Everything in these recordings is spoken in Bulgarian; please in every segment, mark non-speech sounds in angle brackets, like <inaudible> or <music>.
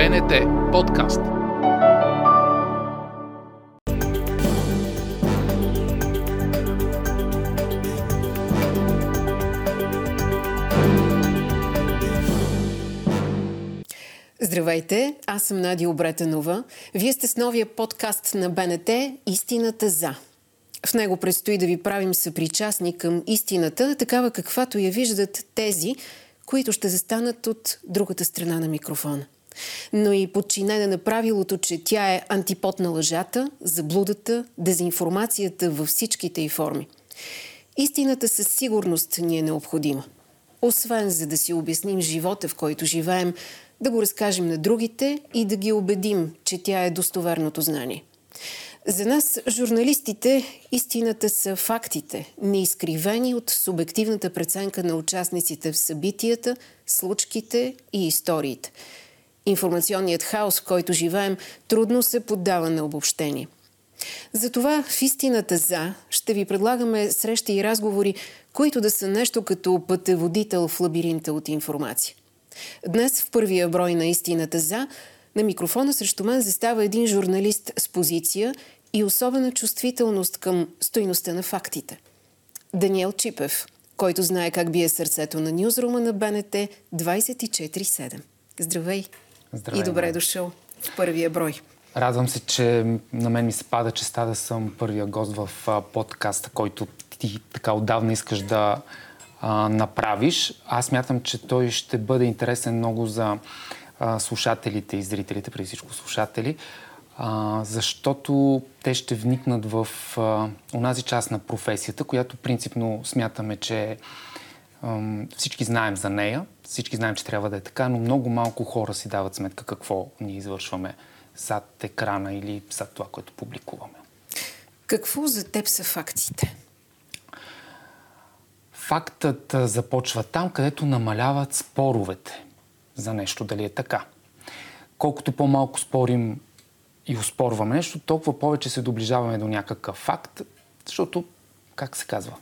БНТ подкаст. Здравейте, аз съм Надя Обретенова. Вие сте с новия подкаст на БНТ «Истината за». В него предстои да ви правим съпричастни към истината, такава каквато я виждат тези, които ще застанат от другата страна на микрофона. Но и подчинена на правилото, че тя е антипод на лъжата, заблудата, дезинформацията във всичките й форми. Истината със сигурност ни е необходима. Освен за да си обясним живота, в който живеем, да го разкажем на другите и да ги убедим, че тя е достоверното знание. За нас, журналистите, истината са фактите, неизкривени от субективната преценка на участниците в събитията, случките и историите. Информационният хаос, в който живеем, трудно се поддава на обобщение. Затова в истината за ще ви предлагаме срещи и разговори, които да са нещо като пътеводител в лабиринта от информация. Днес в първия брой на истината за на микрофона срещу мен застава един журналист с позиция и особена чувствителност към стойността на фактите. Даниел Чипев, който знае как бие сърцето на Ньюзрума на БНТ 24-7. Здравей! Здравей! И добре е дошъл в първия брой. Радвам се, че на мен ми се пада честа да съм първия гост в подкаста, който ти така отдавна искаш да а, направиш. Аз мятам, че той ще бъде интересен много за а, слушателите и зрителите, преди всичко слушатели, а, защото те ще вникнат в а, онази част на професията, която принципно смятаме, че а, всички знаем за нея, всички знаем, че трябва да е така, но много малко хора си дават сметка какво ние извършваме зад екрана или зад това, което публикуваме. Какво за теб са фактите? Фактът започва там, където намаляват споровете за нещо, дали е така. Колкото по-малко спорим и успорваме нещо, толкова повече се доближаваме до някакъв факт, защото, как се казва,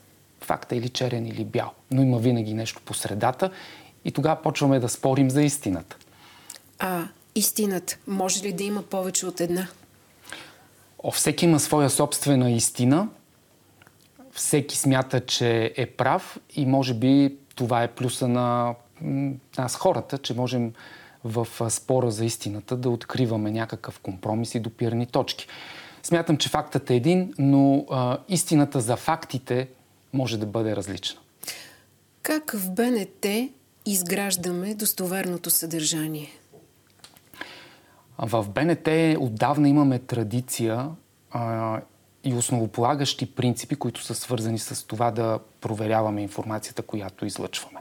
факт е или черен, или бял, но има винаги нещо по средата и тогава почваме да спорим за истината. А истината, може ли да има повече от една? О, всеки има своя собствена истина, всеки смята, че е прав и може би това е плюса на нас хората, че можем в спора за истината да откриваме някакъв компромис и допирани точки. Смятам, че фактът е един, но а, истината за фактите може да бъде различна. Как в БНТ изграждаме достоверното съдържание? В БНТ отдавна имаме традиция а, и основополагащи принципи, които са свързани с това да проверяваме информацията, която излъчваме.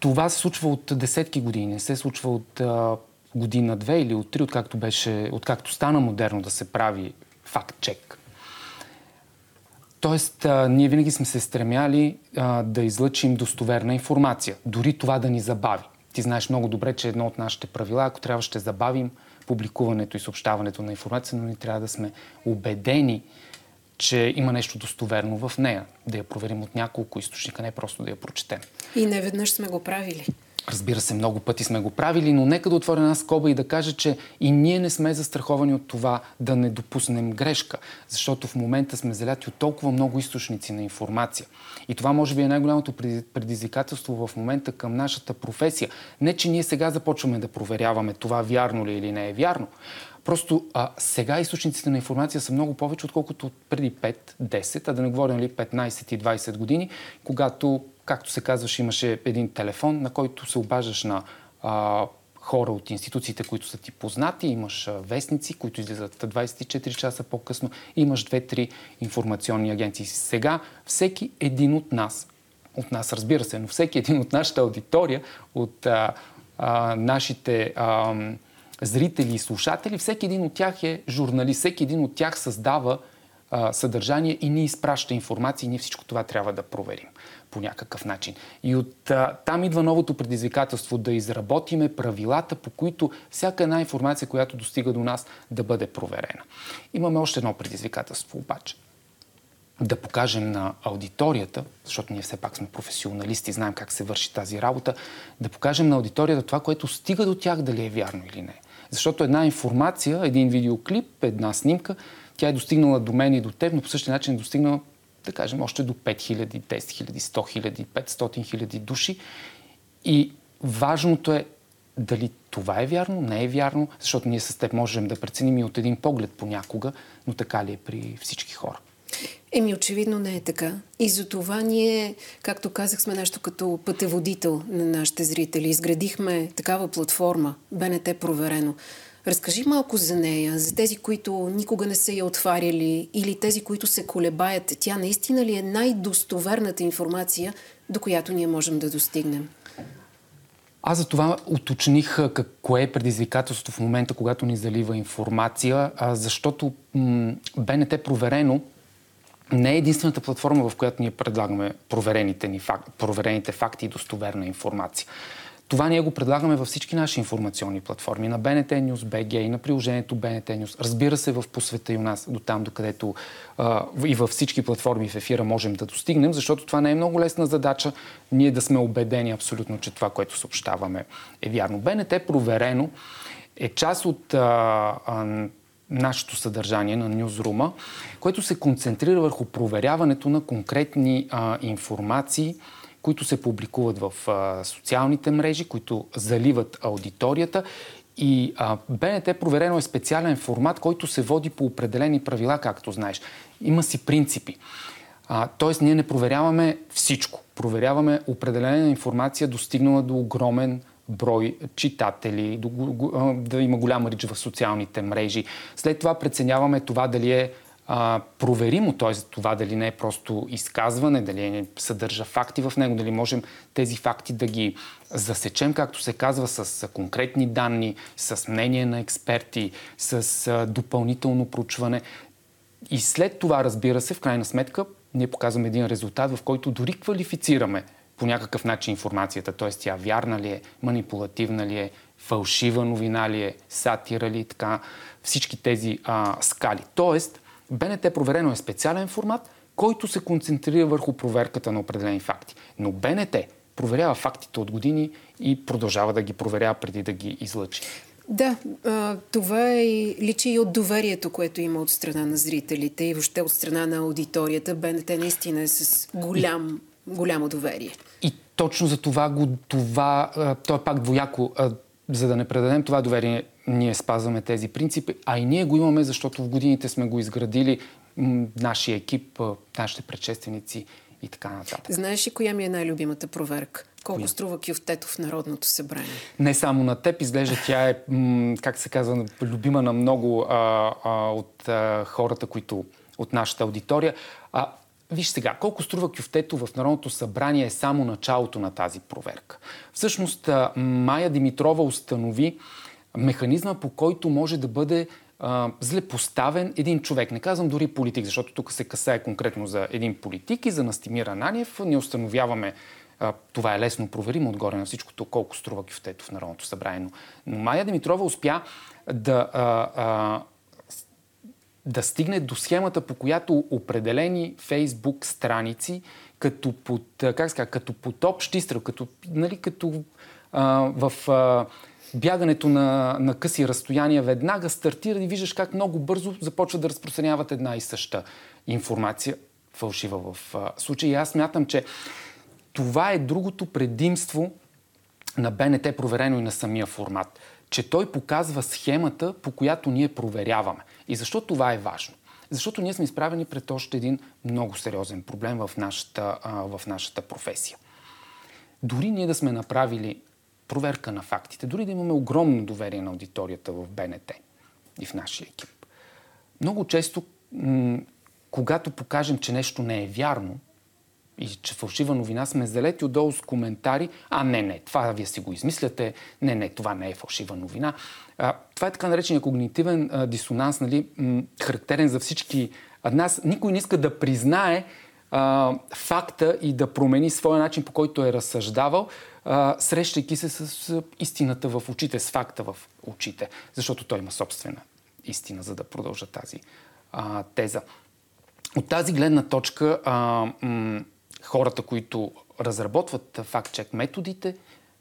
Това се случва от десетки години, не се случва от а, година, две или от три, откакто, беше, откакто стана модерно да се прави факт-чек. Тоест, а, ние винаги сме се стремяли а, да излъчим достоверна информация, дори това да ни забави. Ти знаеш много добре, че едно от нашите правила, ако трябва ще забавим публикуването и съобщаването на информация, но ние трябва да сме убедени, че има нещо достоверно в нея, да я проверим от няколко източника, не просто да я прочетем. И не веднъж сме го правили. Разбира се, много пъти сме го правили, но нека да отворя една скоба и да кажа, че и ние не сме застраховани от това да не допуснем грешка, защото в момента сме заляти от толкова много източници на информация. И това може би е най-голямото предизвикателство в момента към нашата професия. Не, че ние сега започваме да проверяваме това вярно ли или не е вярно. Просто а, сега източниците на информация са много повече, отколкото преди 5-10, а да не говорим ли 15 и 20 години, когато както се казваше, имаше един телефон, на който се обаждаш на а, хора от институциите, които са ти познати, имаш вестници, които излизат 24 часа по-късно, имаш 2-3 информационни агенции. Сега всеки един от нас, от нас разбира се, но всеки един от нашата аудитория, от а, а, нашите а, зрители и слушатели, всеки един от тях е журналист, всеки един от тях създава а, съдържание и ни изпраща информация и ние всичко това трябва да проверим по някакъв начин. И от а, там идва новото предизвикателство да изработиме правилата, по които всяка една информация, която достига до нас, да бъде проверена. Имаме още едно предизвикателство обаче. да покажем на аудиторията, защото ние все пак сме професионалисти, знаем как се върши тази работа, да покажем на аудиторията това, което стига до тях, дали е вярно или не. Защото една информация, един видеоклип, една снимка, тя е достигнала до мен и до теб, но по същия начин е достигнала, да кажем, още до 5000, 10 000, 100 000, 500 000 души. И важното е дали това е вярно, не е вярно, защото ние с теб можем да преценим и от един поглед понякога, но така ли е при всички хора. Еми, очевидно не е така. И за това ние, както казах, сме нещо като пътеводител на нашите зрители. Изградихме такава платформа, БНТ проверено. Разкажи малко за нея, за тези, които никога не са я отваряли или тези, които се колебаят. Тя наистина ли е най-достоверната информация, до която ние можем да достигнем? Аз за това уточних какво е предизвикателство в момента, когато ни залива информация, защото БНТ проверено не е единствената платформа, в която ние предлагаме проверените, ни факти, проверените факти и достоверна информация. Това ние го предлагаме във всички наши информационни платформи, на BNT News BG на приложението BNT News. Разбира се, в посвета и у нас, до там, докъдето а, и във всички платформи в ефира можем да достигнем, защото това не е много лесна задача, ние да сме убедени абсолютно, че това, което съобщаваме е вярно. БНТ проверено е част от а, а, нашето съдържание на Нюзрума, което се концентрира върху проверяването на конкретни а, информации, които се публикуват в а, социалните мрежи, които заливат аудиторията. И а, БНТ проверено е специален формат, който се води по определени правила, както знаеш. Има си принципи. Тоест, ние не проверяваме всичко. Проверяваме определена информация, достигнала до огромен брой читатели, до, да има голяма рич в социалните мрежи. След това преценяваме това дали е а, проверимо, т.е. това дали не е просто изказване, дали не съдържа факти в него, дали можем тези факти да ги засечем, както се казва, с конкретни данни, с мнение на експерти, с а, допълнително проучване. И след това, разбира се, в крайна сметка, ние показваме един резултат, в който дори квалифицираме по някакъв начин информацията, т.е. тя вярна ли е, манипулативна ли е, фалшива новина ли е, сатира ли, така, всички тези а, скали. Тоест, БНТ проверено е специален формат, който се концентрира върху проверката на определени факти. Но БНТ проверява фактите от години и продължава да ги проверява преди да ги излъчи. Да, това е личи и от доверието, което има от страна на зрителите и въобще от страна на аудиторията. БНТ наистина е с голям, голямо доверие. И точно за това, го, това то е пак двояко. За да не предадем това доверие, ние спазваме тези принципи, а и ние го имаме, защото в годините сме го изградили, нашия екип, нашите предшественици и така нататък. Знаеш ли коя ми е най-любимата проверка? Колко Коя? струва кюфтето в Народното събрание? Не само на теб, изглежда тя е, как се казва, любима на много а, а, от а, хората, които от нашата аудитория. А, Виж сега, колко струва кюфтето в Народното събрание е само началото на тази проверка. Всъщност, Майя Димитрова установи механизма, по който може да бъде а, зле поставен един човек. Не казвам дори политик, защото тук се касае конкретно за един политик и за Настимир Ананиев. Ние установяваме това е лесно проверимо отгоре на всичкото, колко струва кюфтето в Народното събрание. Но, но Майя Димитрова успя да а, а, да стигне до схемата, по която определени фейсбук страници, като под, как ска, като под общ изстрел, като, нали, като а, в а, бягането на, на къси разстояния веднага стартира и виждаш как много бързо започва да разпространяват една и съща информация, фалшива в а, случая. И аз мятам, че това е другото предимство на БНТ, проверено и на самия формат, че той показва схемата, по която ние проверяваме. И защо това е важно? Защото ние сме изправени пред още един много сериозен проблем в нашата, в нашата професия. Дори ние да сме направили проверка на фактите, дори да имаме огромно доверие на аудиторията в БНТ и в нашия екип, много често, м- когато покажем, че нещо не е вярно, и че фалшива новина сме залети отдолу с коментари, а не, не, това вие си го измисляте, не, не, това не е фалшива новина. А, това е така наречения когнитивен а, дисонанс, нали, м- характерен за всички нас. Никой не иска да признае а, факта и да промени своя начин, по който е разсъждавал, а, срещайки се с, с истината в очите, с факта в очите, защото той има собствена истина, за да продължа тази а, теза. от тази гледна точка а, м- хората, които разработват факт-чек методите,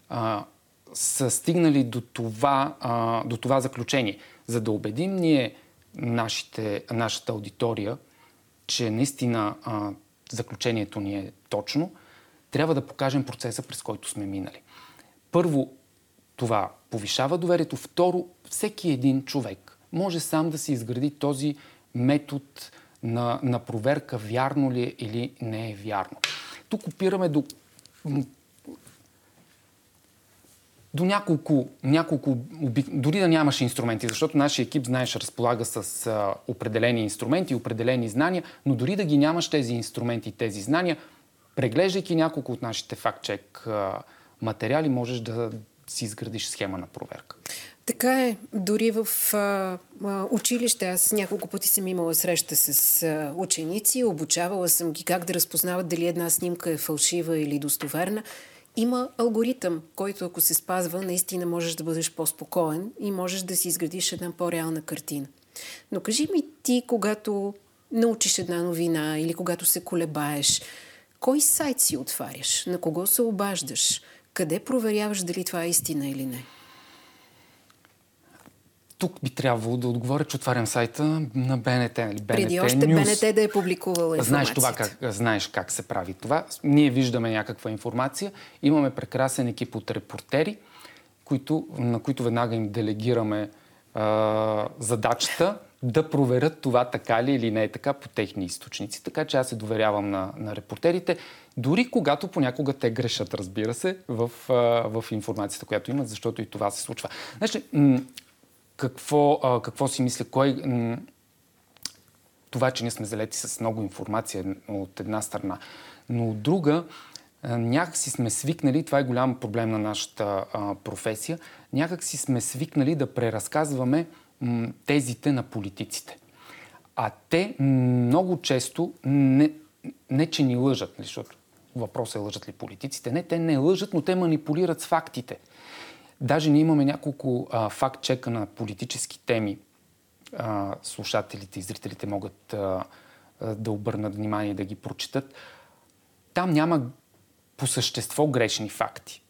а, са стигнали до това, а, до това заключение. За да убедим ние нашите, нашата аудитория, че наистина а, заключението ни е точно, трябва да покажем процеса, през който сме минали. Първо, това повишава доверието. Второ, всеки един човек може сам да си изгради този метод на, на проверка вярно ли е или не е вярно. Тук опираме до до няколко, няколко, дори да нямаш инструменти, защото нашия екип, знаеш, разполага с а, определени инструменти, определени знания, но дори да ги нямаш тези инструменти, тези знания, преглеждайки няколко от нашите факт-чек материали, можеш да си изградиш схема на проверка. Така е. Дори в а, училище аз няколко пъти съм имала среща с а, ученици, обучавала съм ги как да разпознават дали една снимка е фалшива или достоверна. Има алгоритъм, който ако се спазва, наистина можеш да бъдеш по-спокоен и можеш да си изградиш една по-реална картина. Но кажи ми ти, когато научиш една новина или когато се колебаеш, кой сайт си отваряш? На кого се обаждаш? Къде проверяваш дали това е истина или не? Тук би трябвало да отговоря, че отварям сайта на БНТ. Нали? БНТ Преди още News. БНТ да е публикувала знаеш това как, знаеш как се прави това. Ние виждаме някаква информация. Имаме прекрасен екип от репортери, които, на които веднага им делегираме а, задачата да проверят това така ли или не е така по техни източници. Така че аз се доверявам на, на репортерите, дори когато понякога те грешат, разбира се, в, в информацията, която имат, защото и това се случва. Значи, какво, а, какво си мисля, кой... М- това, че ние сме залети с много информация от една страна, но от друга, някак си сме свикнали, това е голям проблем на нашата а, професия, някак си сме свикнали да преразказваме м, тезите на политиците. А те много често не, не че ни лъжат, защото въпросът е лъжат ли политиците. Не, те не лъжат, но те манипулират с фактите. Даже ние имаме няколко а, факт-чека на политически теми. А, слушателите и зрителите могат а, да обърнат внимание да ги прочитат. Там няма по същество грешни факти.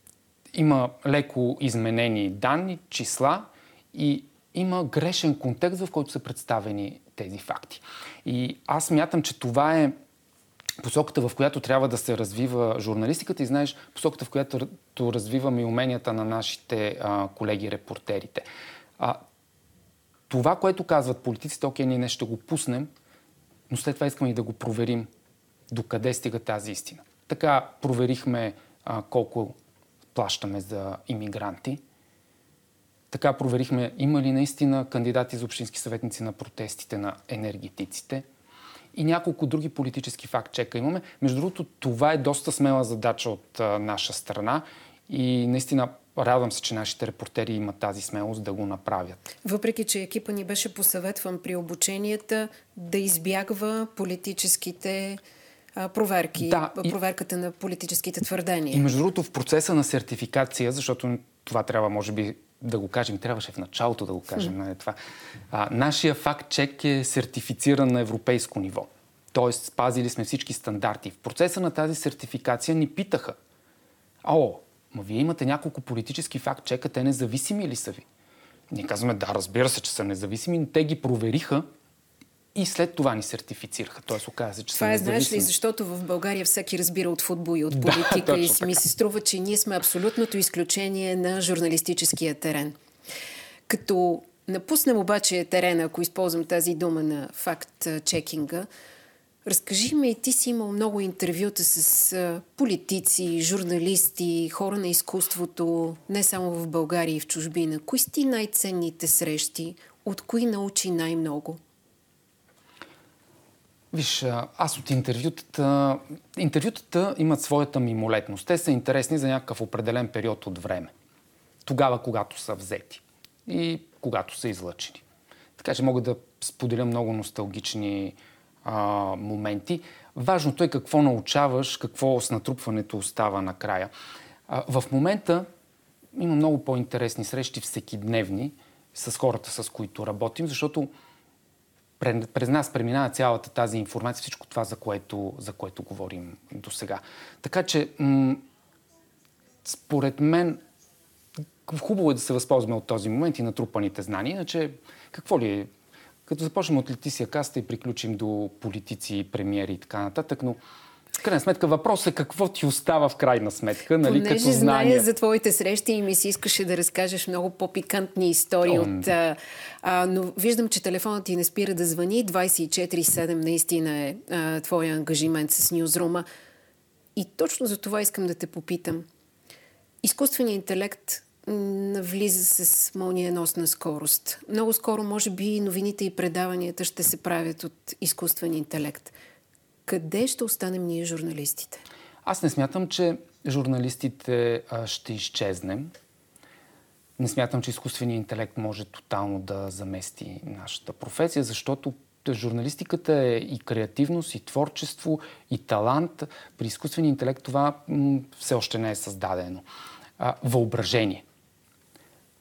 Има леко изменени данни, числа и има грешен контекст, в който са представени тези факти. И аз мятам, че това е посоката, в която трябва да се развива журналистиката и знаеш посоката, в която развиваме и уменията на нашите а, колеги репортерите. А, това, което казват политиците, окей, ние не ще го пуснем, но след това искаме и да го проверим докъде стига тази истина. Така проверихме а, колко плащаме за иммигранти. Така проверихме има ли наистина кандидати за общински съветници на протестите на енергетиците – и няколко други политически факт-чека имаме. Между другото, това е доста смела задача от а, наша страна и наистина радвам се, че нашите репортери имат тази смелост да го направят. Въпреки, че екипа ни беше посъветван при обученията да избягва политическите проверки, да, проверката и, на политическите твърдения. И между другото в процеса на сертификация, защото това трябва може би да го кажем, трябваше в началото да го кажем. Mm. Това. А, нашия факт-чек е сертифициран на европейско ниво. Тоест, спазили сме всички стандарти. В процеса на тази сертификация ни питаха. О, ма вие имате няколко политически факт-чека, те независими ли са ви? Ние казваме, да, разбира се, че са независими, но те ги провериха и след това ни сертифицираха. Тоест, оказа се, че Това е, знаеш ли, защото в България всеки разбира от футбол и от <laughs> политика да, и ми се струва, че ние сме абсолютното изключение на журналистическия терен. Като напуснем обаче терена, ако използвам тази дума на факт-чекинга, разкажи ми, ти си имал много интервюта с политици, журналисти, хора на изкуството, не само в България и в чужбина. Кои си най-ценните срещи? От кои научи най-много? Виж, аз от интервютата... Интервютата имат своята мимолетност. Те са интересни за някакъв определен период от време. Тогава, когато са взети и когато са излъчени. Така че мога да споделя много носталгични а, моменти. Важното е какво научаваш, какво с натрупването остава накрая. А, в момента има много по-интересни срещи всекидневни с хората, с които работим, защото през нас преминава цялата тази информация, всичко това, за което, за което говорим до сега. Така че, м- според мен, хубаво е да се възползваме от този момент и натрупаните знания, иначе какво ли е? Като започнем от Летисия Каста и приключим до политици, премиери и така нататък, но в крайна сметка въпросът е какво ти остава в крайна сметка, нали, Понеже като знание. зная за твоите срещи и ми се искаше да разкажеш много по-пикантни истории Он... от... А, а, но виждам, че телефонът ти не спира да звъни. 24-7 наистина е а, твоя ангажимент с Ньюзрума. И точно за това искам да те попитам. Изкуственият интелект навлиза с мълниеносна скорост. Много скоро, може би, новините и предаванията ще се правят от изкуствен интелект. Къде ще останем ние, журналистите? Аз не смятам, че журналистите а, ще изчезнем. Не смятам, че изкуственият интелект може тотално да замести нашата професия, защото журналистиката е и креативност, и творчество, и талант. При изкуствения интелект това м- все още не е създадено. А, въображение.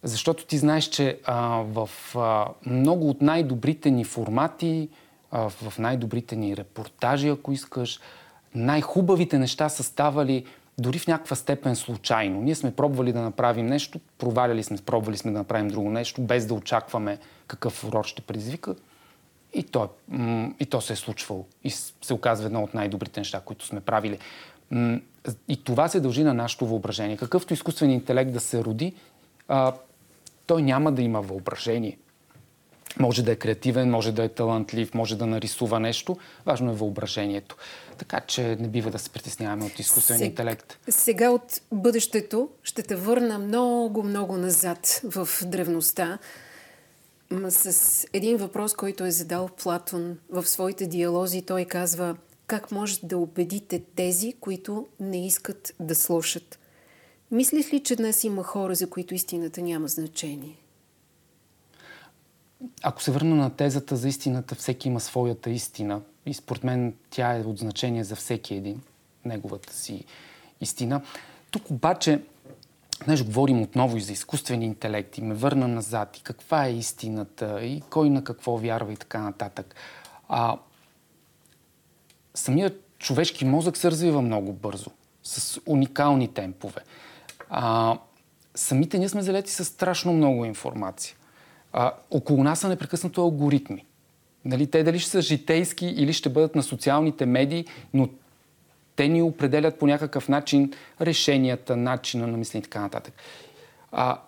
Защото ти знаеш, че а, в а, много от най-добрите ни формати, в най-добрите ни репортажи, ако искаш, най-хубавите неща са ставали дори в някаква степен случайно. Ние сме пробвали да направим нещо, проваляли сме, пробвали сме да направим друго нещо, без да очакваме какъв урок ще предизвика. И то, и то се е случвало. И се оказва едно от най-добрите неща, които сме правили. И това се дължи на нашето въображение. Какъвто изкуствен интелект да се роди, той няма да има въображение. Може да е креативен, може да е талантлив, може да нарисува нещо. Важно е въображението. Така че не бива да се притесняваме от изкуствения Сега, интелект. Сега от бъдещето ще те върна много, много назад в древността с един въпрос, който е задал Платон в своите диалози. Той казва, как може да убедите тези, които не искат да слушат? Мислиш ли, че днес има хора, за които истината няма значение? Ако се върна на тезата за истината, всеки има своята истина. И според мен тя е от значение за всеки един, неговата си истина. Тук обаче, днес говорим отново и за изкуствен интелект и ме върна назад и каква е истината и кой на какво вярва и така нататък. А, самият човешки мозък се развива много бързо, с уникални темпове. А, самите ние сме залети с страшно много информация. А, около нас са непрекъснато алгоритми. Нали, те дали ще са житейски или ще бъдат на социалните медии, но те ни определят по някакъв начин решенията, начина на мислене и така нататък. А,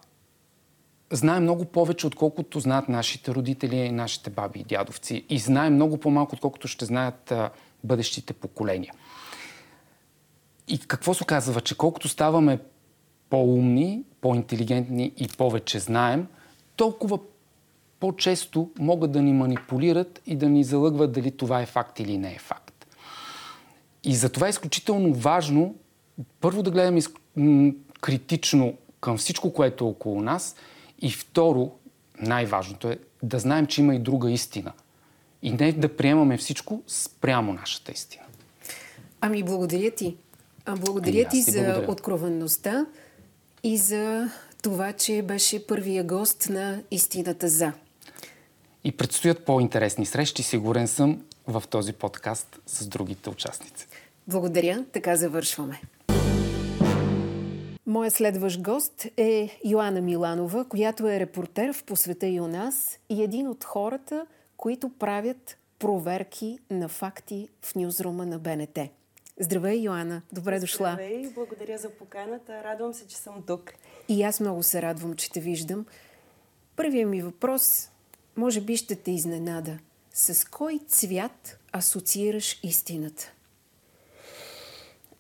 знае много повече, отколкото знаят нашите родители, нашите баби и дядовци. И знае много по-малко, отколкото ще знаят а, бъдещите поколения. И какво се оказва? Че колкото ставаме по-умни, по-интелигентни и повече знаем, толкова по-често могат да ни манипулират и да ни залъгват дали това е факт или не е факт. И затова е изключително важно първо да гледаме критично към всичко, което е около нас и второ, най-важното е да знаем, че има и друга истина. И не да приемаме всичко спрямо нашата истина. Ами, благодаря ти. А благодаря ами, ти, ти за благодаря. откровенността и за това, че беше първия гост на Истината за. И предстоят по-интересни срещи, сигурен съм, в този подкаст с другите участници. Благодаря. Така завършваме. Моя следващ гост е Йоанна Миланова, която е репортер в Посвета и у нас и един от хората, които правят проверки на факти в нюзрума на БНТ. Здравей, Йоанна. Добре дошла. Здравей, благодаря за поканата. Радвам се, че съм тук. И аз много се радвам, че те виждам. Първият ми въпрос, може би ще те изненада. С кой цвят асоциираш истината?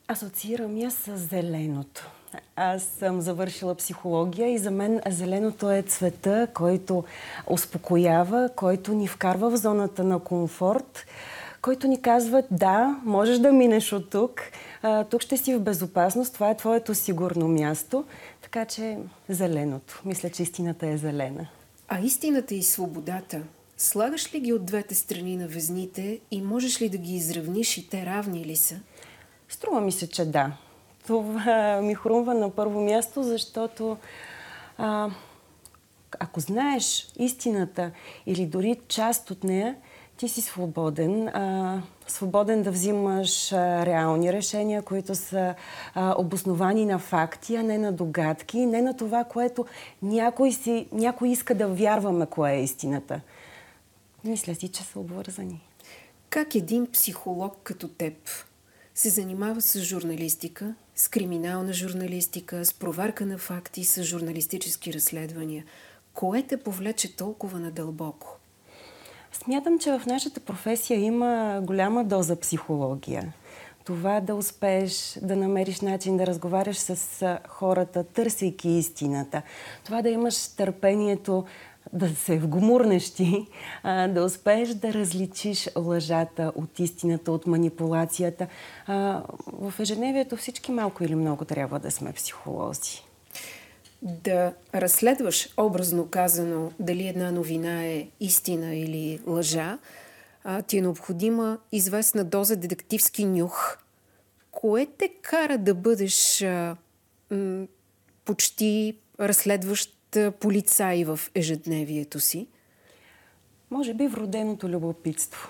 Асоциирам я с зеленото. Аз съм завършила психология и за мен зеленото е цвета, който успокоява, който ни вкарва в зоната на комфорт, който ни казва, да, можеш да минеш от тук, тук ще си в безопасност, това е твоето сигурно място. Така че зеленото. Мисля, че истината е зелена. А истината и свободата, слагаш ли ги от двете страни на везните и можеш ли да ги изравниш и те равни ли са? Струва ми се, че да. Това ми хрумва на първо място, защото а, ако знаеш истината или дори част от нея, ти си свободен. А, свободен да взимаш а, реални решения, които са а, обосновани на факти, а не на догадки, не на това, което някой, си, някой иска да вярваме, кое е истината. Мисля си, че са обвързани. Как един психолог като теб се занимава с журналистика, с криминална журналистика, с проверка на факти, с журналистически разследвания? Кое те повлече толкова надълбоко? Смятам, че в нашата професия има голяма доза психология. Това да успееш да намериш начин да разговаряш с хората, търсейки истината. Това да имаш търпението да се вгумурнеш ти, да успееш да различиш лъжата от истината, от манипулацията. В ежедневието всички малко или много трябва да сме психолози да разследваш, образно казано, дали една новина е истина или лъжа, а, ти е необходима известна доза детективски нюх. Кое те кара да бъдеш а, почти разследващ полицай в ежедневието си? Може би вроденото любопитство.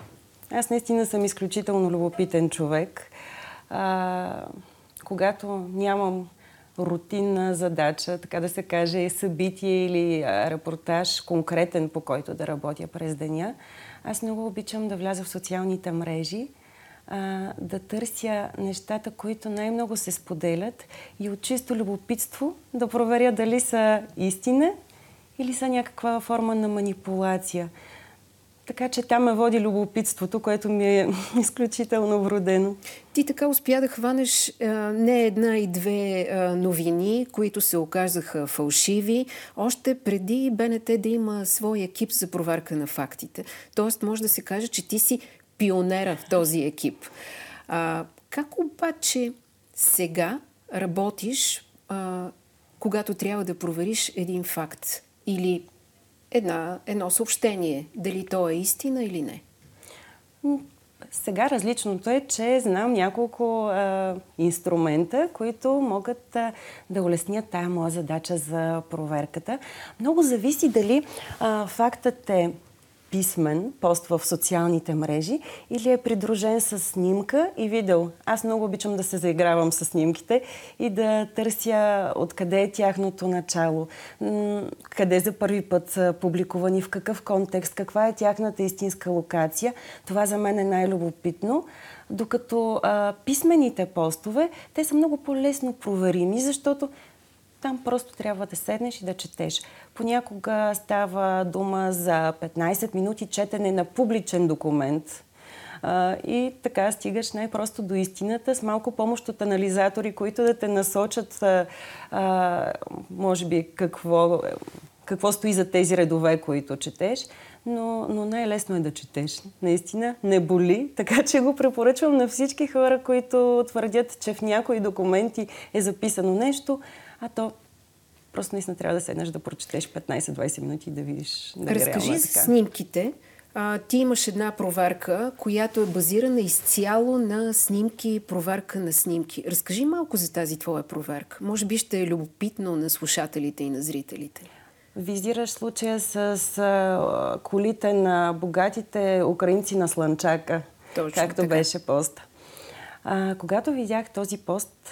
Аз наистина съм изключително любопитен човек. А, когато нямам рутинна задача, така да се каже, събитие или репортаж конкретен, по който да работя през деня. Аз много обичам да вляза в социалните мрежи, да търся нещата, които най-много се споделят и от чисто любопитство да проверя дали са истина или са някаква форма на манипулация. Така че там ме води любопитството, което ми е <laughs> изключително вродено. Ти така успя да хванеш а, не една и две а, новини, които се оказаха фалшиви, още преди БНТ да има свой екип за проверка на фактите. Тоест, може да се каже, че ти си пионера в този екип. А, как обаче сега работиш, а, когато трябва да провериш един факт? Или една, едно съобщение, дали то е истина или не. Сега различното е, че знам няколко а, инструмента, които могат а, да улеснят тая моя задача за проверката. Много зависи дали а, фактът е писмен пост в социалните мрежи или е придружен с снимка и видео. Аз много обичам да се заигравам с снимките и да търся откъде е тяхното начало, къде за първи път са публикувани, в какъв контекст, каква е тяхната истинска локация. Това за мен е най-любопитно. Докато а, писмените постове, те са много по-лесно проверими, защото там просто трябва да седнеш и да четеш. Понякога става дума за 15 минути четене на публичен документ. И така стигаш най-просто до истината с малко помощ от анализатори, които да те насочат, може би, какво, какво стои за тези редове, които четеш. Но, но най-лесно е да четеш. Наистина не боли, така че го препоръчвам на всички хора, които твърдят, че в някои документи е записано нещо, а то просто наистина трябва да седнеш да прочетеш 15-20 минути и да видиш дали Разкажи е за снимките. А, ти имаш една проверка, която е базирана изцяло на снимки, проверка на снимки. Разкажи малко за тази твоя проверка. Може би ще е любопитно на слушателите и на зрителите. Визираш случая с а, колите на богатите украинци на Слънчака, Точно, както така. беше пост. А, когато видях този пост,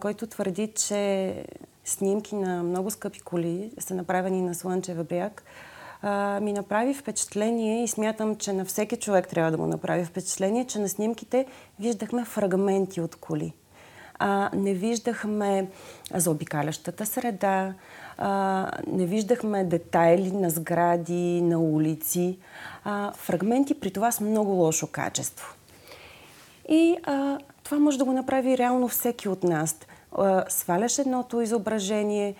който твърди, че снимки на много скъпи коли са направени на Слънчева бряг, ми направи впечатление и смятам, че на всеки човек трябва да му направи впечатление, че на снимките виждахме фрагменти от коли. Не виждахме заобикалящата среда, не виждахме детайли на сгради, на улици. Фрагменти при това с много лошо качество. И това може да го направи реално всеки от нас сваляш едното изображение.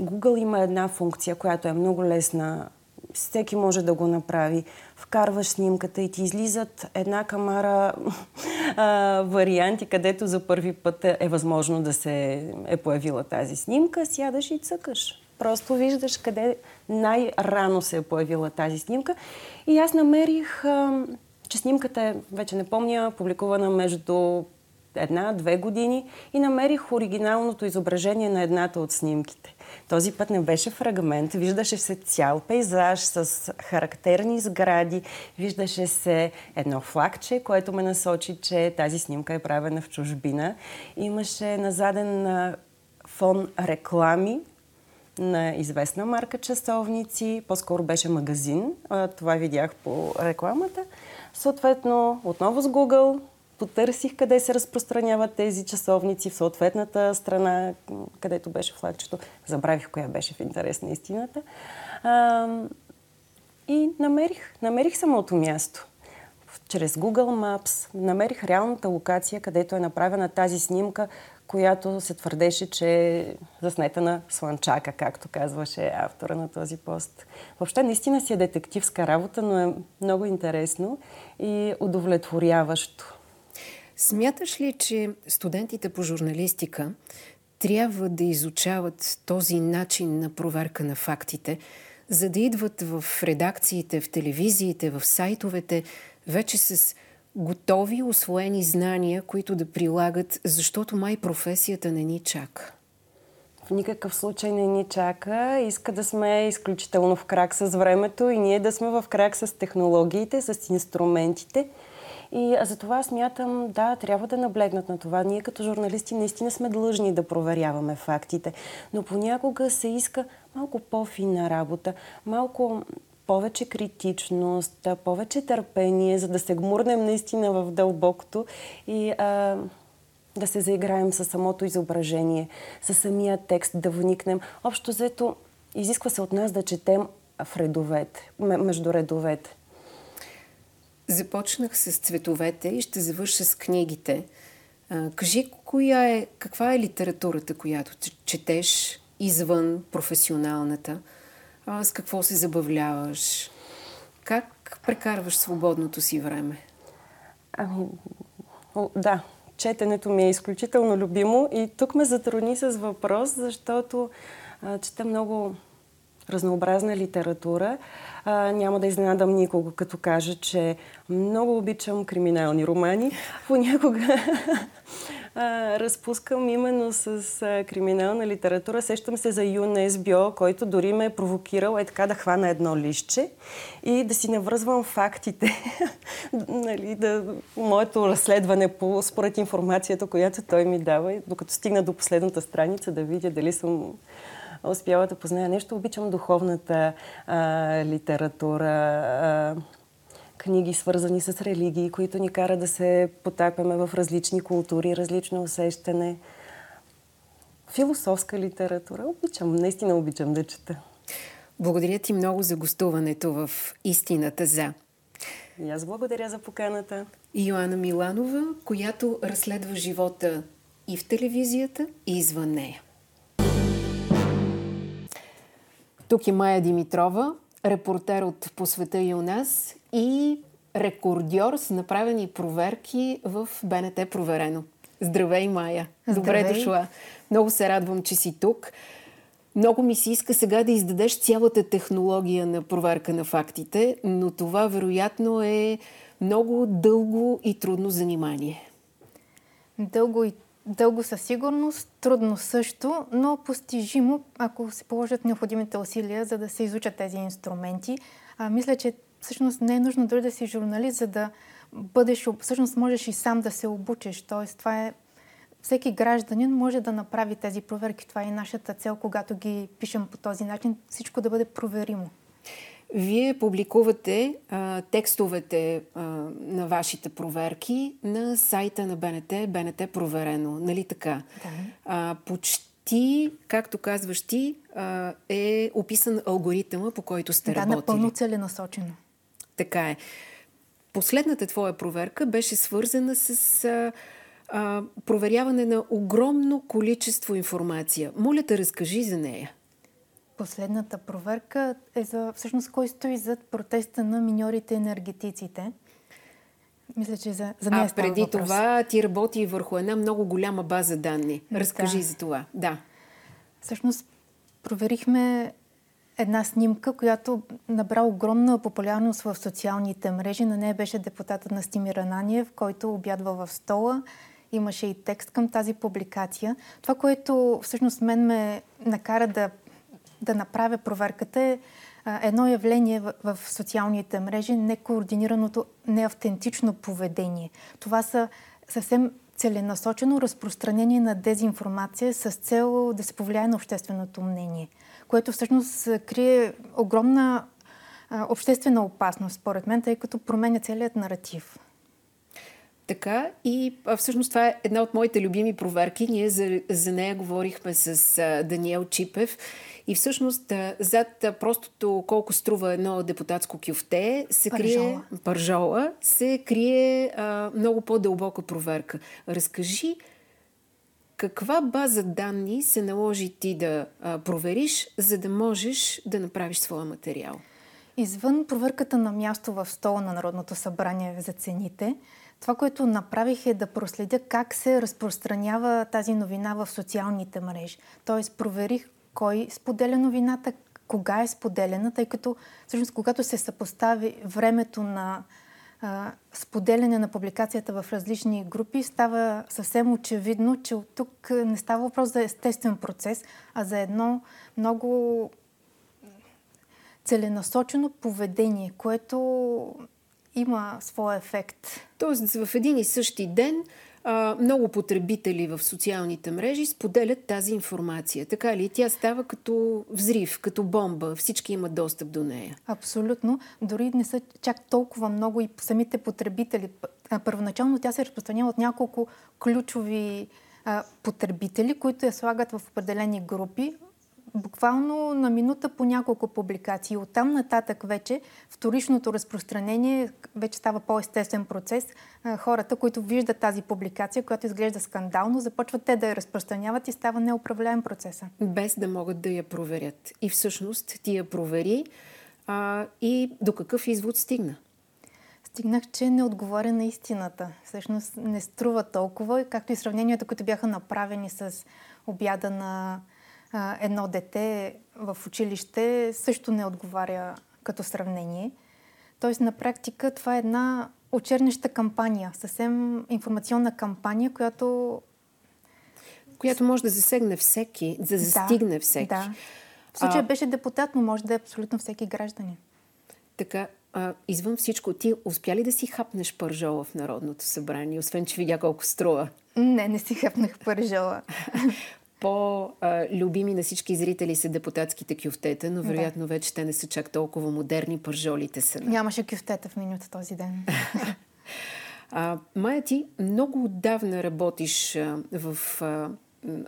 Google има една функция, която е много лесна. Всеки може да го направи. Вкарваш снимката и ти излизат една камара <laughs> варианти, където за първи път е, възможно да се е появила тази снимка. Сядаш и цъкаш. Просто виждаш къде най-рано се е появила тази снимка. И аз намерих, че снимката е, вече не помня, публикувана между една-две години и намерих оригиналното изображение на едната от снимките. Този път не беше фрагмент, виждаше се цял пейзаж с характерни сгради, виждаше се едно флагче, което ме насочи, че тази снимка е правена в чужбина. Имаше на заден фон реклами, на известна марка часовници, по-скоро беше магазин, това видях по рекламата. Съответно, отново с Google потърсих къде се разпространяват тези часовници в съответната страна, където беше флагчето. Забравих коя беше в интерес на истината. А, и намерих, намерих самото място. Чрез Google Maps намерих реалната локация, където е направена тази снимка, която се твърдеше, че е заснета на слънчака, както казваше автора на този пост. Въобще наистина си е детективска работа, но е много интересно и удовлетворяващо. Смяташ ли, че студентите по журналистика трябва да изучават този начин на проверка на фактите, за да идват в редакциите, в телевизиите, в сайтовете, вече с готови, освоени знания, които да прилагат, защото май професията не ни чака? В никакъв случай не ни чака. Иска да сме изключително в крак с времето и ние да сме в крак с технологиите, с инструментите. И за това смятам, да, трябва да наблегнат на това. Ние като журналисти наистина сме длъжни да проверяваме фактите. Но понякога се иска малко по-финна работа, малко повече критичност, повече търпение, за да се гмурнем наистина в дълбокото и а, да се заиграем със самото изображение, със самия текст, да вникнем. Общо взето, изисква се от нас да четем в редовете, между редовете. Започнах с цветовете и ще завърша с книгите. А, кажи, коя е, каква е литературата, която четеш извън професионалната? С какво се забавляваш? Как прекарваш свободното си време? Ами, да, четенето ми е изключително любимо и тук ме затрудни с въпрос, защото а, чета много разнообразна литература. А, няма да изненадам никого, като кажа, че много обичам криминални романи. Понякога <laughs> разпускам именно с а, криминална литература. Сещам се за Юн Есбио, който дори ме е провокирал е така да хвана едно лище и да си навръзвам фактите. <laughs> нали, да, моето разследване по, според информацията, която той ми дава, докато стигна до последната страница, да видя дали съм успяла да позная нещо. Обичам духовната а, литература, а, книги свързани с религии, които ни карат да се потапяме в различни култури, различно усещане. Философска литература. Обичам, наистина обичам да чета. Благодаря ти много за гостуването в Истината за. И аз благодаря за поканата. И Йоанна Миланова, която разследва живота и в телевизията, и извън нея. Тук е Майя Димитрова, репортер от По света и у нас и рекордьор с направени проверки в БНТ Проверено. Здравей, Майя! Здравей. Добре дошла! Много се радвам, че си тук. Много ми се иска сега да издадеш цялата технология на проверка на фактите, но това вероятно е много дълго и трудно занимание. Дълго и Дълго със сигурност, трудно също, но постижимо, ако се положат необходимите усилия, за да се изучат тези инструменти. А, мисля, че всъщност не е нужно дори да си журналист, за да бъдеш, всъщност можеш и сам да се обучиш. Тоест, това е всеки гражданин може да направи тези проверки. Това е и нашата цел, когато ги пишем по този начин, всичко да бъде проверимо. Вие публикувате а, текстовете а, на вашите проверки на сайта на БНТ, БНТ Проверено, нали така? Да. А, почти, както казваш ти, а, е описан алгоритъма, по който сте да, работили. Да, напълно целенасочено. Така е. Последната твоя проверка беше свързана с а, а, проверяване на огромно количество информация. Моля те, разкажи за нея. Последната проверка е за всъщност кой стои зад протеста на миньорите енергетиците. Мисля, че за, за нея А преди въпрос. това ти работи върху една много голяма база данни. Разкажи да. за това. Да. Всъщност проверихме една снимка, която набра огромна популярност в социалните мрежи. На нея беше депутатът на Стимир Ананиев, който обядва в стола имаше и текст към тази публикация. Това, което всъщност мен ме накара да, да направя проверката е едно явление в, социалните мрежи, некоординираното, неавтентично поведение. Това са съвсем целенасочено разпространение на дезинформация с цел да се повлияе на общественото мнение, което всъщност крие огромна а, обществена опасност, според мен, тъй като променя целият наратив. Така и а, всъщност това е една от моите любими проверки. Ние за, за нея говорихме с а, Даниел Чипев и всъщност зад простото колко струва едно депутатско кюфте се крие пържола, се крие а, много по-дълбока проверка. Разкажи каква база данни се наложи ти да а, провериш, за да можеш да направиш своя материал? Извън проверката на място в стола на Народното събрание за цените, това, което направих е да проследя как се разпространява тази новина в социалните мрежи. Тоест, проверих кой споделя новината, кога е споделена, тъй като всъщност когато се съпостави времето на а, споделяне на публикацията в различни групи, става съвсем очевидно, че от тук не става въпрос за естествен процес, а за едно много целенасочено поведение, което има своя ефект. Тоест в един и същи ден много потребители в социалните мрежи споделят тази информация. Така ли? Тя става като взрив, като бомба. Всички имат достъп до нея. Абсолютно. Дори не са чак толкова много и самите потребители. Първоначално тя се разпространява от няколко ключови потребители, които я слагат в определени групи буквално на минута по няколко публикации. Оттам нататък вече вторичното разпространение вече става по-естествен процес. Хората, които виждат тази публикация, която изглежда скандално, започват те да я разпространяват и става неуправляем процеса. Без да могат да я проверят. И всъщност ти я провери а, и до какъв извод стигна? Стигнах, че не отговоря на истината. Всъщност не струва толкова, както и сравненията, които бяха направени с обяда на а, едно дете в училище също не отговаря като сравнение. Тоест, на практика това е една очернеща кампания, съвсем информационна кампания, която... Която може да засегне всеки, да застигне да, всеки. Да. В случая а... беше депутат, но може да е абсолютно всеки гражданин. Така, а, извън всичко, ти успя ли да си хапнеш пържола в Народното събрание, освен че видя колко струва? Не, не си хапнах пържола. <laughs> по-любими на всички зрители са депутатските кюфтета, но вероятно да. вече те не са чак толкова модерни, пържолите са. Нямаше кюфтета в менюта този ден. <laughs> а, Майя, ти много отдавна работиш а, в а,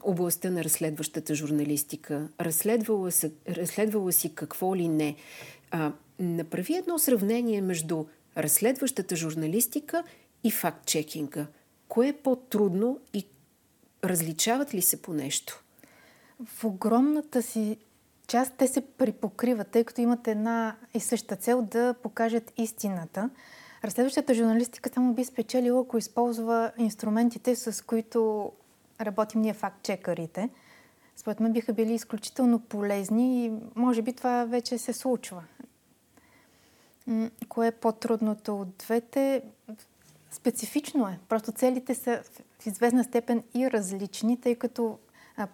областта на разследващата журналистика. Разследвала, са, разследвала си какво ли не. А, направи едно сравнение между разследващата журналистика и факт-чекинга. Кое е по-трудно и Различават ли се по нещо? В огромната си част те се припокриват, тъй като имат една и съща цел да покажат истината. Разследващата журналистика само би спечелила, ако използва инструментите, с които работим ние факт-чекарите. Според мен биха били изключително полезни и може би това вече се случва. Кое е по-трудното от двете? Специфично е. Просто целите са в известна степен и различни, тъй като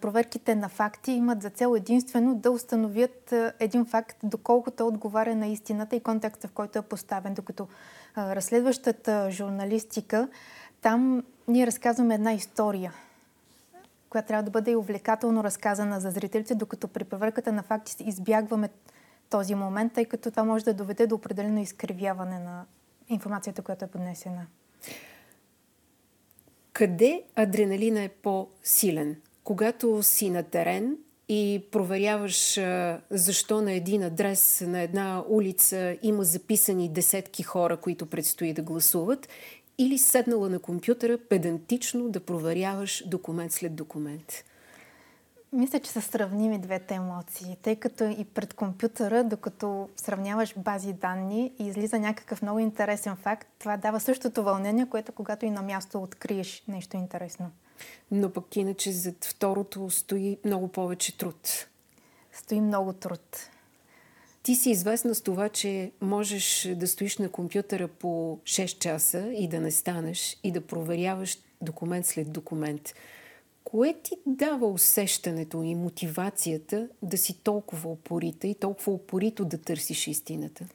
проверките на факти имат за цел единствено да установят един факт, доколко той отговаря на истината и контекста, в който е поставен. Докато разследващата журналистика, там ние разказваме една история, която трябва да бъде и увлекателно разказана за зрителите, докато при проверката на факти избягваме този момент, тъй като това може да доведе до определено изкривяване на информацията, която е поднесена. Къде адреналина е по-силен? Когато си на терен и проверяваш защо на един адрес, на една улица има записани десетки хора, които предстои да гласуват, или седнала на компютъра педантично да проверяваш документ след документ? Мисля, че са сравними двете емоции, тъй като и пред компютъра, докато сравняваш бази данни и излиза някакъв много интересен факт, това дава същото вълнение, което когато и на място откриеш нещо интересно. Но пък иначе зад второто стои много повече труд. Стои много труд. Ти си известна с това, че можеш да стоиш на компютъра по 6 часа и да не станеш и да проверяваш документ след документ. Кое ти дава усещането и мотивацията да си толкова опорита и толкова опорито да търсиш истината?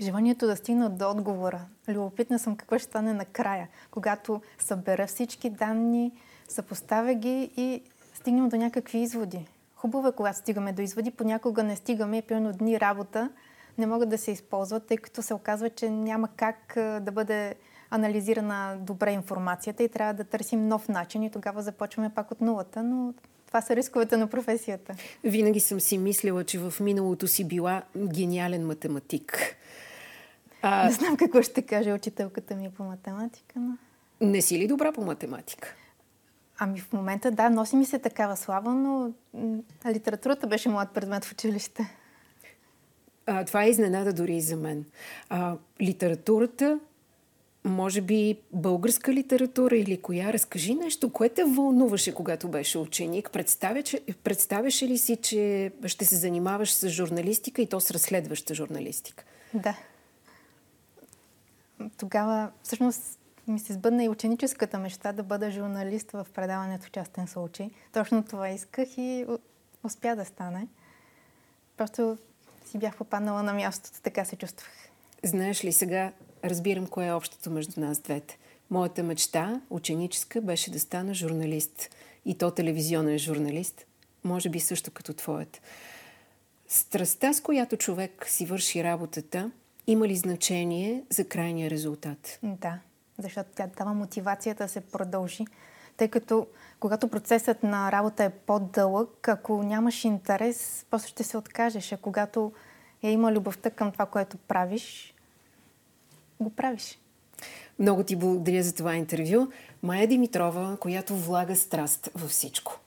Желанието да стигна до отговора. Любопитна съм какво ще стане накрая, когато събера всички данни, съпоставя ги и стигнем до някакви изводи. Хубаво е, когато стигаме до изводи, понякога не стигаме примерно дни работа не могат да се използват, тъй като се оказва, че няма как да бъде анализирана добре информацията и трябва да търсим нов начин и тогава започваме пак от нулата, но това са рисковете на професията. Винаги съм си мислила, че в миналото си била гениален математик. А... Не знам какво ще каже учителката ми по математика, но... Не си ли добра по математика? Ами в момента да, носи ми се такава слава, но литературата беше моят предмет в училище. А, това е изненада дори и за мен. А, литературата, може би българска литература или коя? Разкажи нещо, кое те вълнуваше, когато беше ученик. представяше ли си, че ще се занимаваш с журналистика и то с разследваща журналистика? Да. Тогава всъщност ми се сбъдна и ученическата мечта да бъда журналист в предаването частен случай. Точно това исках и успя да стане. Просто си бях попаднала на мястото, така се чувствах. Знаеш ли, сега разбирам кое е общото между нас двете. Моята мечта, ученическа, беше да стана журналист. И то телевизионен журналист. Може би също като твоят. Страстта, с която човек си върши работата, има ли значение за крайния резултат? Да, защото тя дава мотивацията да се продължи. Тъй като когато процесът на работа е по-дълъг, ако нямаш интерес, просто ще се откажеш. А когато е има любовта към това, което правиш, го правиш. Много ти благодаря за това интервю. Майя Димитрова, която влага страст във всичко.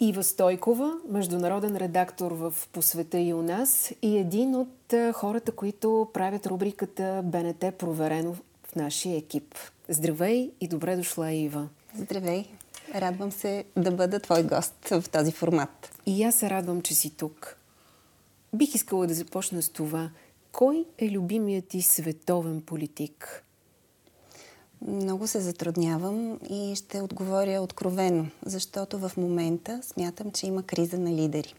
Ива Стойкова, международен редактор в Посвета и у нас и един от хората, които правят рубриката БНТ Проверено в нашия екип. Здравей и добре дошла, Ива. Здравей. Радвам се да бъда твой гост в този формат. И аз се радвам, че си тук. Бих искала да започна с това. Кой е любимият ти световен политик? Много се затруднявам и ще отговоря откровено, защото в момента смятам, че има криза на лидери.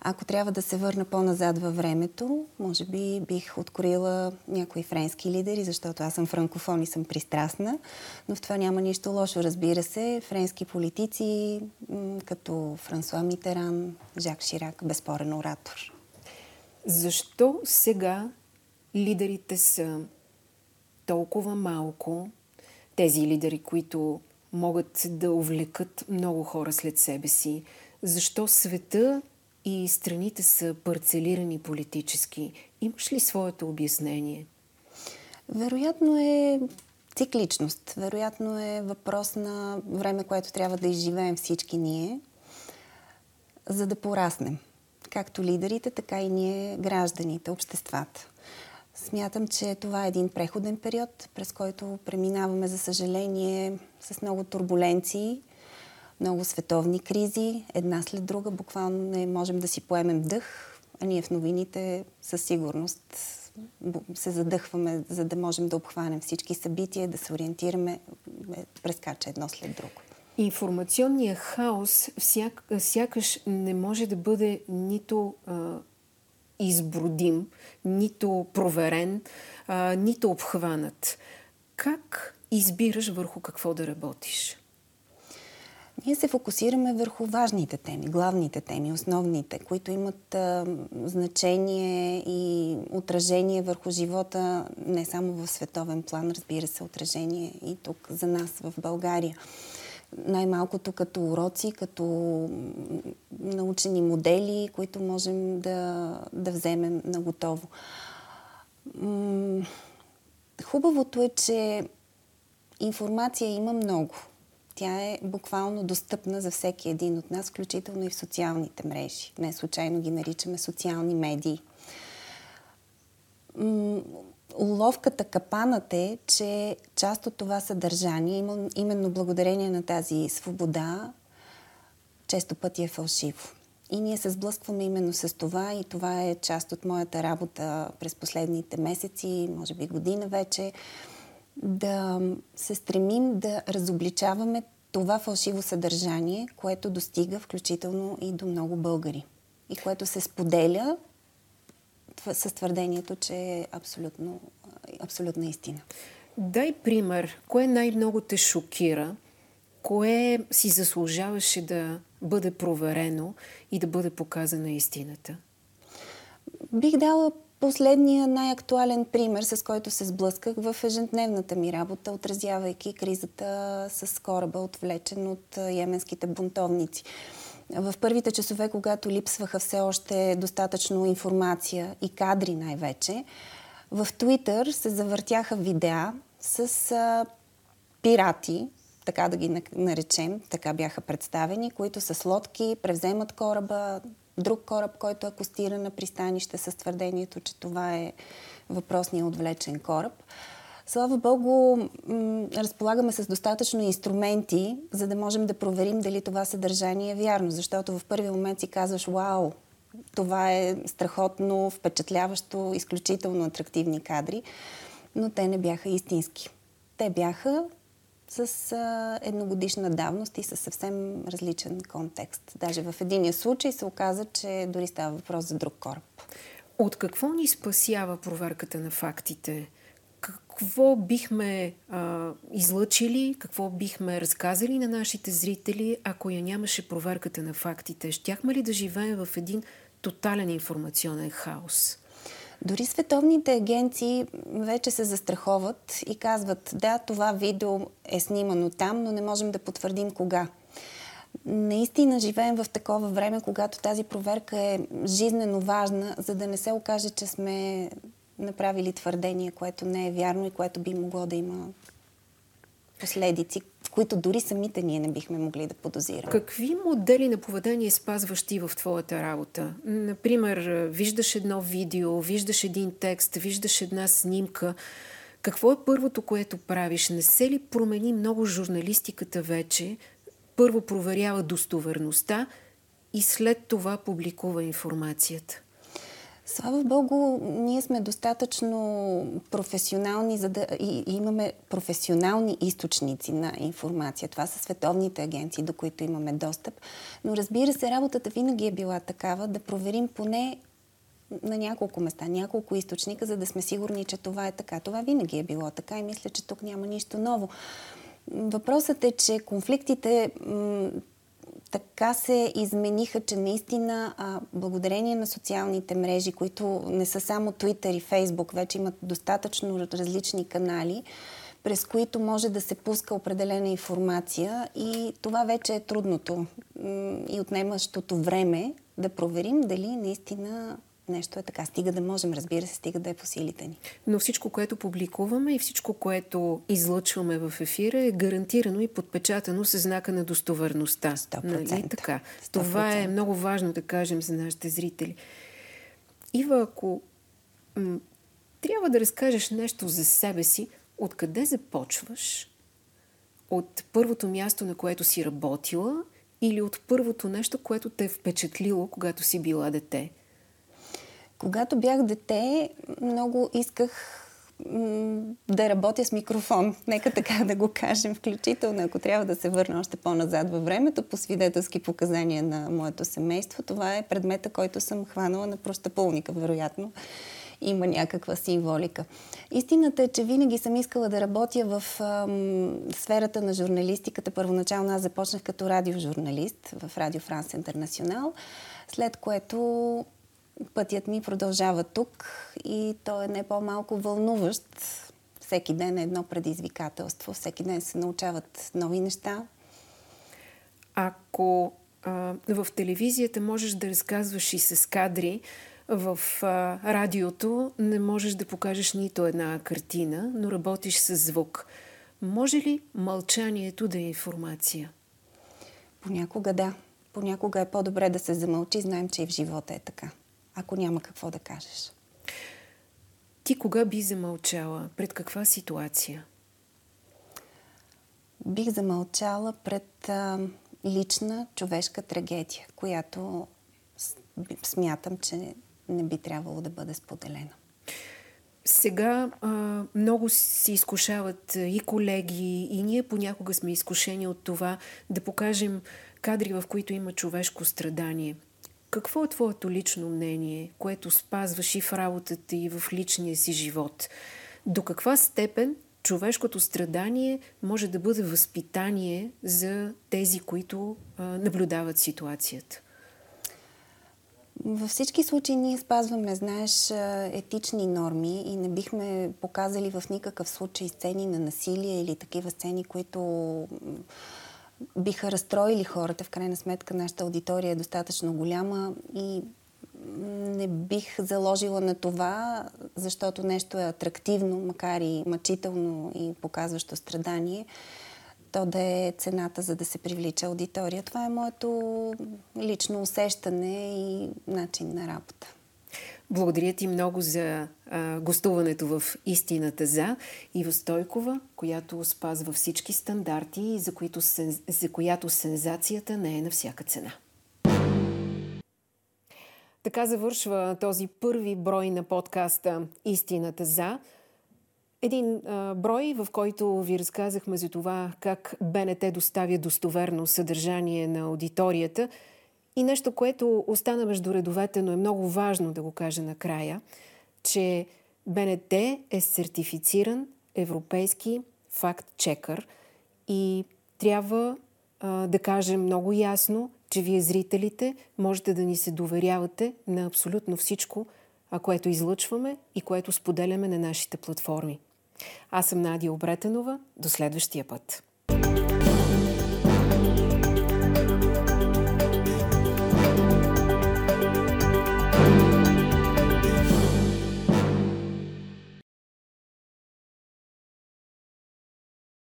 Ако трябва да се върна по-назад във времето, може би бих откроила някои френски лидери, защото аз съм франкофон и съм пристрастна, но в това няма нищо лошо, разбира се. Френски политици, като Франсуа Митеран, Жак Ширак, безспорен оратор. Защо сега лидерите са толкова малко, тези лидери, които могат да увлекат много хора след себе си? Защо света и страните са парцелирани политически? Имаш ли своето обяснение? Вероятно е цикличност. Вероятно е въпрос на време, което трябва да изживеем всички ние, за да пораснем. Както лидерите, така и ние, гражданите, обществата. Смятам, че това е един преходен период, през който преминаваме, за съжаление, с много турбуленции, много световни кризи, една след друга. Буквално не можем да си поемем дъх, а ние в новините със сигурност се задъхваме, за да можем да обхванем всички събития, да се ориентираме, е, прескача едно след друго. Информационният хаос сяк, сякаш не може да бъде нито а, избродим, нито проверен, а, нито обхванат. Как избираш върху какво да работиш? Ние се фокусираме върху важните теми, главните теми, основните, които имат а, значение и отражение върху живота не само в световен план, разбира се, отражение и тук за нас в България. Най-малкото като уроци, като научени модели, които можем да, да вземем на готово. Хубавото е, че информация има много тя е буквално достъпна за всеки един от нас, включително и в социалните мрежи. Не случайно ги наричаме социални медии. Уловката, капанът е, че част от това съдържание, именно благодарение на тази свобода, често пъти е фалшиво. И ние се сблъскваме именно с това и това е част от моята работа през последните месеци, може би година вече да се стремим да разобличаваме това фалшиво съдържание, което достига включително и до много българи. И което се споделя с твърдението, че е абсолютно, абсолютна истина. Дай пример. Кое най-много те шокира? Кое си заслужаваше да бъде проверено и да бъде показана истината? Бих дала последния най-актуален пример, с който се сблъсках в ежедневната ми работа, отразявайки кризата с кораба, отвлечен от йеменските бунтовници. В първите часове, когато липсваха все още достатъчно информация и кадри най-вече, в Твитър се завъртяха видеа с а, пирати, така да ги наречем, така бяха представени, които с лодки превземат кораба, друг кораб, който акостира на пристанище с твърдението, че това е въпросният отвлечен кораб. Слава Богу, разполагаме с достатъчно инструменти, за да можем да проверим дали това съдържание е вярно, защото в първи момент си казваш, вау, това е страхотно, впечатляващо, изключително атрактивни кадри, но те не бяха истински. Те бяха с а, едногодишна давност и със съвсем различен контекст. Даже в единия случай се оказа, че дори става въпрос за друг кораб. От какво ни спасява проверката на фактите? Какво бихме а, излъчили, какво бихме разказали на нашите зрители, ако я нямаше проверката на фактите? Щяхме ли да живеем в един тотален информационен хаос? Дори световните агенции вече се застраховат и казват, да, това видео е снимано там, но не можем да потвърдим кога. Наистина живеем в такова време, когато тази проверка е жизнено важна, за да не се окаже, че сме направили твърдение, което не е вярно и което би могло да има последици, които дори самите ние не бихме могли да подозираме. Какви модели на поведение спазваш ти в твоята работа? Например, виждаш едно видео, виждаш един текст, виждаш една снимка. Какво е първото, което правиш? Не се ли промени много журналистиката вече? Първо проверява достоверността и след това публикува информацията. Слава Богу, ние сме достатъчно професионални за да, и, и имаме професионални източници на информация. Това са световните агенции, до които имаме достъп. Но разбира се, работата винаги е била такава да проверим поне на няколко места, няколко източника, за да сме сигурни, че това е така. Това винаги е било така и мисля, че тук няма нищо ново. Въпросът е, че конфликтите така се измениха, че наистина а, благодарение на социалните мрежи, които не са само Twitter и Facebook, вече имат достатъчно различни канали, през които може да се пуска определена информация и това вече е трудното и отнемащото време да проверим дали наистина нещо е така. Стига да можем, разбира се, стига да е по силите ни. Но всичко, което публикуваме и всичко, което излъчваме в ефира е гарантирано и подпечатано с знака на достоверността. 100%. Нали? Така. 100%. Това е много важно да кажем за нашите зрители. Ива, ако м- трябва да разкажеш нещо за себе си, откъде започваш? От първото място, на което си работила или от първото нещо, което те е впечатлило, когато си била дете? Когато бях дете, много исках да работя с микрофон. Нека така да го кажем, включително ако трябва да се върна още по-назад във времето, по свидетелски показания на моето семейство. Това е предмета, който съм хванала на простъпълника, вероятно. Има някаква символика. Истината е, че винаги съм искала да работя в ам, сферата на журналистиката. Първоначално аз започнах като радиожурналист в Радио Франс Интернационал, след което пътят ми продължава тук и то е не по-малко вълнуващ. Всеки ден е едно предизвикателство, всеки ден се научават нови неща. Ако а, в телевизията можеш да разказваш и с кадри, в а, радиото не можеш да покажеш нито една картина, но работиш с звук. Може ли мълчанието да е информация? Понякога да. Понякога е по-добре да се замълчи. Знаем, че и в живота е така ако няма какво да кажеш. Ти кога би замълчала? Пред каква ситуация? Бих замълчала пред а, лична човешка трагедия, която смятам, че не би трябвало да бъде споделена. Сега а, много се изкушават и колеги, и ние понякога сме изкушени от това да покажем кадри, в които има човешко страдание. Какво е твоето лично мнение, което спазваш и в работата, и в личния си живот? До каква степен човешкото страдание може да бъде възпитание за тези, които а, наблюдават ситуацията? Във всички случаи ние спазваме, знаеш, етични норми и не бихме показали в никакъв случай сцени на насилие или такива сцени, които биха разстроили хората. В крайна сметка нашата аудитория е достатъчно голяма и не бих заложила на това, защото нещо е атрактивно, макар и мъчително и показващо страдание, то да е цената, за да се привлича аудитория. Това е моето лично усещане и начин на работа. Благодаря ти много за а, гостуването в Истината за Ива Стойкова, която спазва всички стандарти, за, които, за която сензацията не е на всяка цена. Така завършва този първи брой на подкаста Истината за. Един а, брой, в който ви разказахме за това как БНТ доставя достоверно съдържание на аудиторията и нещо, което остана между редовете, но е много важно да го кажа накрая, че БНТ е сертифициран европейски факт-чекър и трябва а, да кажем много ясно, че вие, зрителите, можете да ни се доверявате на абсолютно всичко, а което излъчваме и което споделяме на нашите платформи. Аз съм Надя Обретенова. До следващия път.